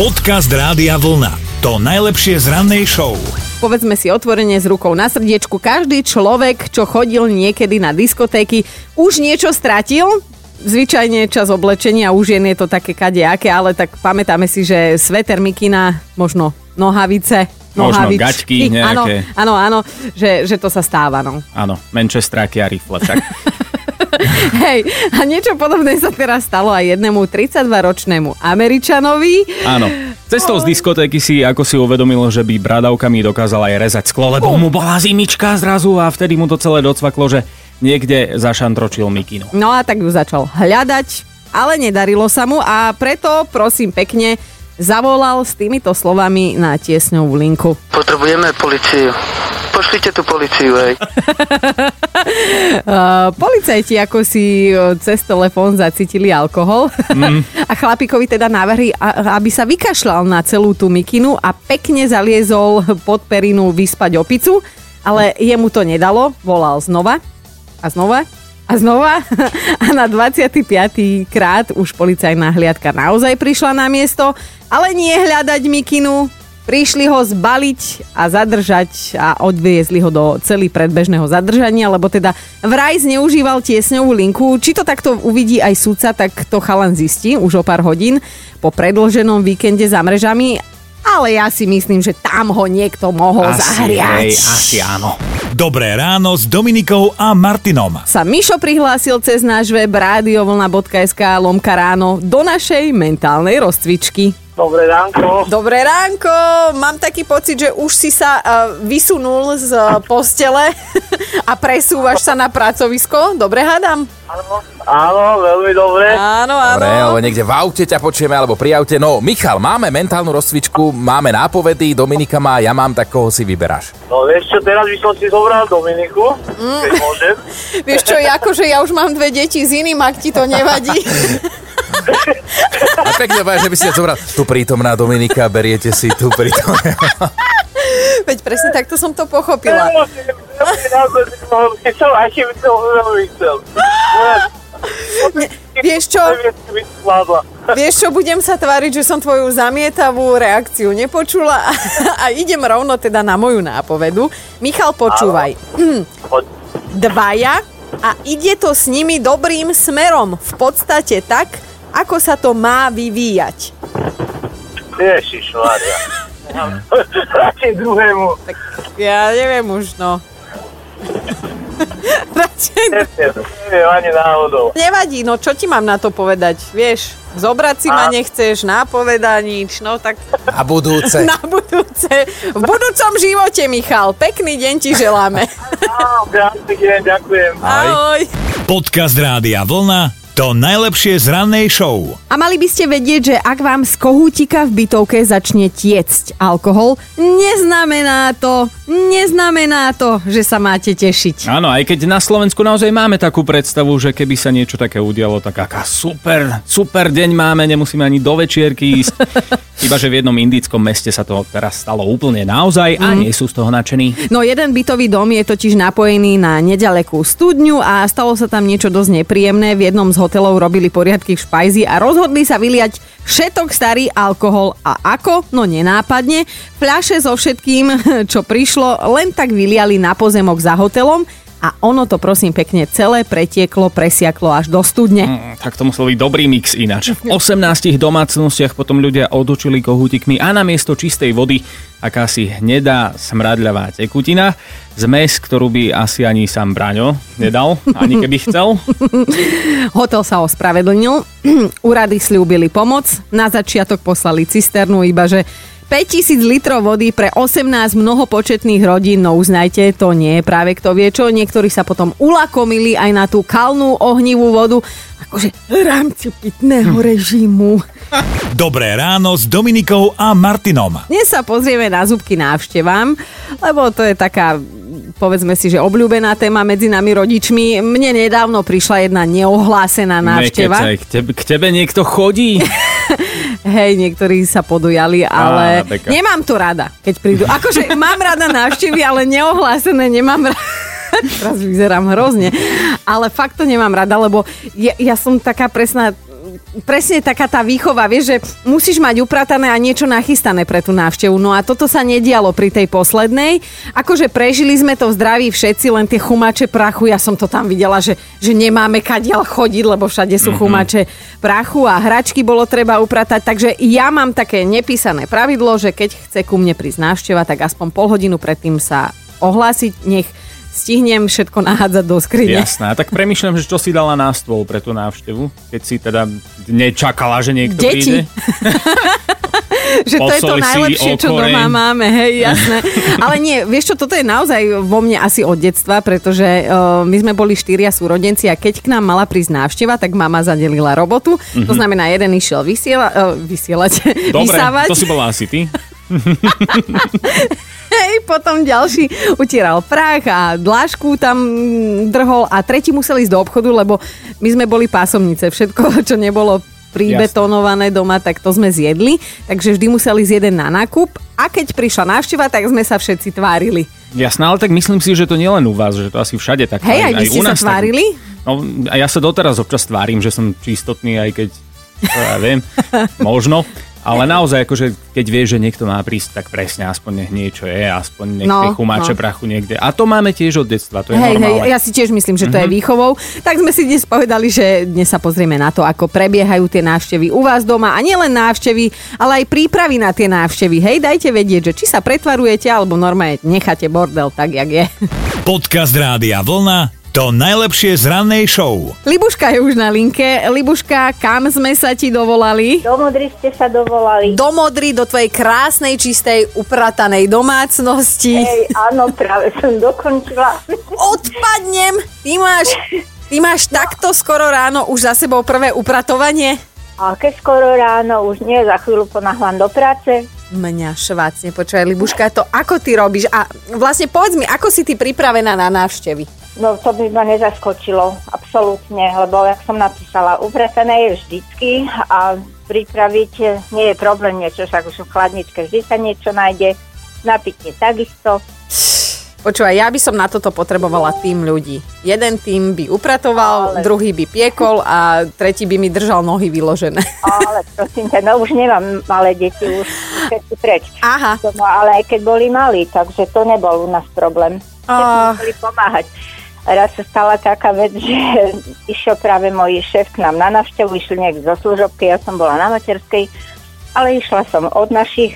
Podcast Rádia Vlna. To najlepšie z rannej show. Povedzme si otvorene s rukou na srdiečku, každý človek, čo chodil niekedy na diskotéky, už niečo stratil, Zvyčajne čas oblečenia u žien je to také kadejaké, ale tak pamätáme si, že sveter mikina, možno nohavice, Možno gaťky nejaké. Áno, áno, áno, že, že to sa stáva, no. Áno, Manchesteráky a rifle však. Hej, a niečo podobné sa teraz stalo aj jednému 32-ročnému Američanovi. Áno. Cestou z diskotéky si ako si uvedomilo, že by bradavkami dokázala aj rezať sklo, lebo mu bola zimička zrazu a vtedy mu to celé docvaklo, že niekde zašantročil mikinu. No a tak ju začal hľadať, ale nedarilo sa mu a preto prosím pekne zavolal s týmito slovami na tiesňovú linku. Potrebujeme policiu. Pošlite tu policiu, hej. Uh, policajti ako si uh, cez telefón zacítili alkohol mm. a chlapíkovi teda navrhli, aby sa vykašľal na celú tú mikinu a pekne zaliezol pod perinu vyspať opicu, ale jemu to nedalo, volal znova a znova a znova a na 25. krát už policajná hliadka naozaj prišla na miesto, ale nie hľadať mikinu, Prišli ho zbaliť a zadržať a odviezli ho do celý predbežného zadržania, lebo teda vraj zneužíval tiesňovú linku. Či to takto uvidí aj sudca, tak to chalan zistí už o pár hodín po predlženom víkende za mrežami. Ale ja si myslím, že tam ho niekto mohol Asi, zahriať. hej, asi áno. Dobré ráno s Dominikou a Martinom. sa Mišo prihlásil cez náš web radiovlna.sk lomka ráno do našej mentálnej rozcvičky. Dobré ránko. Dobré ránko, mám taký pocit, že už si sa uh, vysunul z uh, postele a presúvaš sa na pracovisko. Dobre hádam? Áno, veľmi dobre. Áno, áno. Dobre, alebo niekde v aute ťa počujeme, alebo pri aute. No, Michal, máme mentálnu rozcvičku, máme nápovedy, Dominika má, ja mám, tak koho si vyberáš? No vieš čo, teraz by som si zobral Dominiku, keď môžem. Vieš čo, akože ja už mám dve deti s iným, ak ti to nevadí. A pekne že by si ťa zobral. Tu prítomná Dominika, beriete si tu prítomná. Veď presne takto som to pochopila. Veľmi chcel. Vieš čo? Vieš čo, budem sa tváriť, že som tvoju zamietavú reakciu nepočula a, a idem rovno teda na moju nápovedu. Michal, počúvaj. Poď. Dvaja a ide to s nimi dobrým smerom. V podstate tak, ako sa to má vyvíjať. Ježiš, Maria. Radšej druhému. Tak ja neviem už, no. Radšej... Neviem, neviem ani náhodou. Nevadí, no čo ti mám na to povedať? Vieš, zobrať si ma A- nechceš, nápoveda nič, no tak A budúce. na budúce. V budúcom živote, Michal. Pekný deň ti želáme. Á, krásny deň, ďakujem. Ahoj. Podcast Rádia Vlna. To najlepšie z rannej show. A mali by ste vedieť, že ak vám z kohútika v bytovke začne tiecť alkohol, neznamená to, neznamená to, že sa máte tešiť. Áno, aj keď na Slovensku naozaj máme takú predstavu, že keby sa niečo také udialo, tak aká super, super deň máme, nemusíme ani do večierky ísť. Iba, že v jednom indickom meste sa to teraz stalo úplne naozaj a nie sú z toho nadšení. No jeden bytový dom je totiž napojený na nedalekú studňu a stalo sa tam niečo dosť nepríjemné. V jednom z hotelov robili poriadky v špajzi a rozhodli sa vyliať všetok starý alkohol. A ako? No nenápadne. Fľaše so všetkým, čo prišlo, len tak vyliali na pozemok za hotelom a ono to prosím pekne celé pretieklo, presiaklo až do studne. Mm, Tak to musel byť dobrý mix ináč. V 18 domácnostiach potom ľudia odučili kohútikmi a namiesto čistej vody akási hnedá smradľavá tekutina. Zmes, ktorú by asi ani sám Braňo nedal, ani keby chcel. Hotel sa ospravedlnil, úrady slúbili pomoc, na začiatok poslali cisternu, iba že 5000 litrov vody pre 18 mnohopočetných rodín, no uznajte, to nie je práve kto vie čo. Niektorí sa potom ulakomili aj na tú kalnú ohnivú vodu, akože v rámci pitného režimu. Dobré ráno s Dominikou a Martinom. Dnes sa pozrieme na zubky návštevám, lebo to je taká povedzme si, že obľúbená téma medzi nami rodičmi. Mne nedávno prišla jedna neohlásená návšteva. Nekecaj, k tebe, k tebe niekto chodí. Hej, niektorí sa podujali, ale Á, nemám to rada, keď prídu. Akože mám rada návštevy, ale neohlásené nemám rada. Teraz vyzerám hrozne. Ale fakt to nemám rada, lebo ja, ja som taká presná presne taká tá výchova, vieš, že musíš mať upratané a niečo nachystané pre tú návštevu. No a toto sa nedialo pri tej poslednej. Akože prežili sme to v zdraví všetci, len tie chumače prachu, ja som to tam videla, že, že nemáme kadiaľ chodiť, lebo všade sú mm-hmm. chumače prachu a hračky bolo treba upratať. Takže ja mám také nepísané pravidlo, že keď chce ku mne prísť návšteva, tak aspoň pol hodinu predtým sa ohlásiť, nech stihnem všetko nahádzať do skrine. Jasná, tak premyšľam, že čo si dala na stôl pre tú návštevu, keď si teda nečakala, že niekto Deti. príde. že to je to najlepšie, čo doma máme, hej, jasné. Ale nie, vieš čo, toto je naozaj vo mne asi od detstva, pretože uh, my sme boli štyria súrodenci a keď k nám mala prísť návšteva, tak mama zadelila robotu. Mm-hmm. To znamená, jeden išiel vysiela, uh, vysielať, Mhm. Dobre, vysávať. to si bola asi ty. Hej, potom ďalší utieral prach a dlášku tam drhol a tretí musel ísť do obchodu, lebo my sme boli pásomnice. Všetko, čo nebolo pribetonované doma, tak to sme zjedli. Takže vždy museli ísť jeden na nákup a keď prišla návšteva, tak sme sa všetci tvárili. Jasné, ale tak myslím si, že to nielen u vás, že to asi všade tak. Hej, aj vy ste sa tvárili? Tak, no, a ja sa doteraz občas tvárim, že som čistotný, aj keď, to ja viem, možno. Ale naozaj, akože, keď vieš, že niekto má prísť, tak presne aspoň nech niečo je, aspoň nech No, chumáče no. prachu niekde. A to máme tiež od detstva, to je Hej, hej, normálne. ja si tiež myslím, že to je výchovou. Tak sme si dnes povedali, že dnes sa pozrieme na to, ako prebiehajú tie návštevy u vás doma a nielen návštevy, ale aj prípravy na tie návštevy. Hej, dajte vedieť, že či sa pretvarujete alebo normálne necháte bordel tak, jak je. Podcast Rádia Vlna to najlepšie z rannej show. Libuška je už na linke. Libuška, kam sme sa ti dovolali? Do Modry ste sa dovolali. Do Modry, do tvojej krásnej, čistej, upratanej domácnosti. Hej, áno, práve som dokončila. Odpadnem! Ty máš, ty máš takto skoro ráno už za sebou prvé upratovanie? A keď skoro ráno, už nie, za chvíľu ponáhľam do práce. Mňa švácne, počúvaj, Libuška, to ako ty robíš? A vlastne povedz mi, ako si ty pripravená na návštevy? No to by ma nezaskočilo, absolútne, lebo jak som napísala, upratané je vždycky a pripraviť nie je problém niečo, však už v chladničke vždy sa niečo nájde, napitie takisto. Počúvaj, ja by som na toto potrebovala tým ľudí. Jeden tým by upratoval, Ale- druhý by piekol a tretí by mi držal nohy vyložené. Ale prosím ťa, no už nemám malé deti, už všetci preč. Aha. Doma, ale aj keď boli malí, takže to nebol u nás problém. Všetci museli pomáhať. Raz sa stala taká vec, že išiel práve môj šéf k nám na návštevu, išli nejak zo služobky, ja som bola na materskej, ale išla som od našich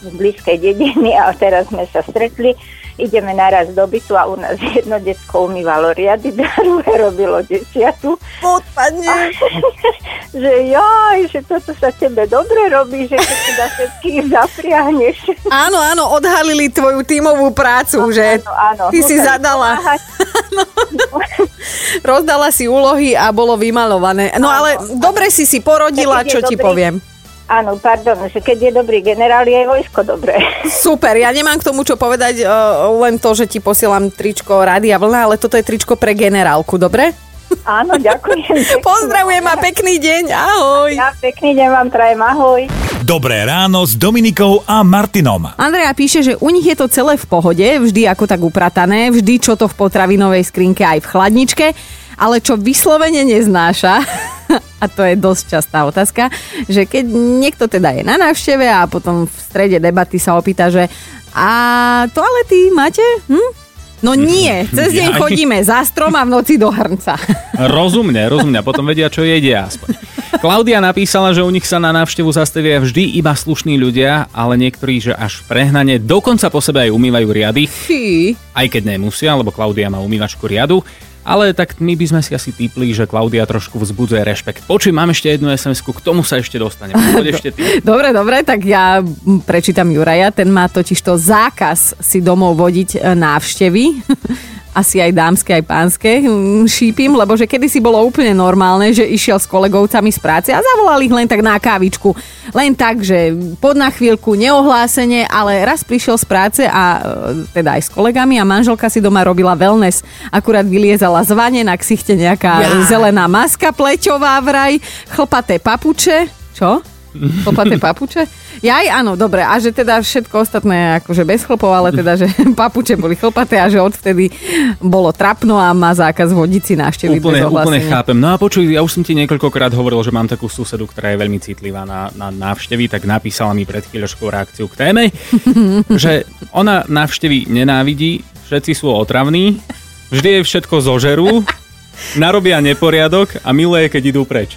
z blízkej dediny a teraz sme sa stretli. Ideme naraz do bytu a u nás jedno detsko umývalo riady, druhé robilo desiatu. Odpadne. že jaj, že toto sa tebe dobre robí, že keď teda všetkých zapriahneš. Áno, áno, odhalili tvoju tímovú prácu, že Áno, áno. ty si Museli zadala, rozdala si úlohy a bolo vymalované. No ale dobre si si porodila, Keď čo ti poviem. Áno, pardon, že keď je dobrý generál, je aj vojsko dobré. Super, ja nemám k tomu čo povedať, uh, len to, že ti posielam tričko Rádia Vlna, ale toto je tričko pre generálku, dobre? Áno, ďakujem. Pozdravujem a pekný deň, ahoj. Ja pekný deň vám prajem, ahoj. Dobré ráno s Dominikou a Martinom. Andrea píše, že u nich je to celé v pohode, vždy ako tak upratané, vždy čo to v potravinovej skrinke aj v chladničke, ale čo vyslovene neznáša, a to je dosť častá otázka, že keď niekto teda je na návšteve a potom v strede debaty sa opýta, že a toalety máte? Hm? No nie, cez deň chodíme za strom a v noci do hrnca. Rozumne, rozumne, potom vedia, čo jedia aspoň. Klaudia napísala, že u nich sa na návštevu zastavia vždy iba slušní ľudia, ale niektorí, že až prehnane, dokonca po sebe aj umývajú riady, Fí. aj keď nemusia, lebo Klaudia má umývačku riadu. Ale tak my by sme si asi typli, že Klaudia trošku vzbudzuje rešpekt. Počuj, mám ešte jednu sms k tomu sa ešte dostaneme. Poď ešte ty. Dobre, dobre, tak ja mm, prečítam Juraja. Ten má totiž to zákaz si domov vodiť e, návštevy. Asi aj dámske, aj pánske mm, šípim, lebo že kedysi bolo úplne normálne, že išiel s kolegovcami z práce a zavolal ich len tak na kávičku. Len tak, že pod na chvíľku neohlásenie, ale raz prišiel z práce a e, teda aj s kolegami a manželka si doma robila wellness. Akurát vyliezala z vane, na ksichte nejaká Ja. zelená maska pleťová vraj, chlpaté papuče. Čo? Chlpaté papuče? Jaj, áno, dobre. A že teda všetko ostatné akože bez chlpov, ale teda, že papuče boli chlpaté a že odvtedy bolo trapno a má zákaz vodiť si návštevy Úplne, bez úplne ohlásenia. chápem. No a počuj, ja už som ti niekoľkokrát hovoril, že mám takú susedu, ktorá je veľmi citlivá na, na návštevy, tak napísala mi pred chvíľočkou reakciu k téme, že ona návštevy nenávidí, všetci sú otravní, vždy je všetko zožerú, narobia neporiadok a miluje, keď idú preč.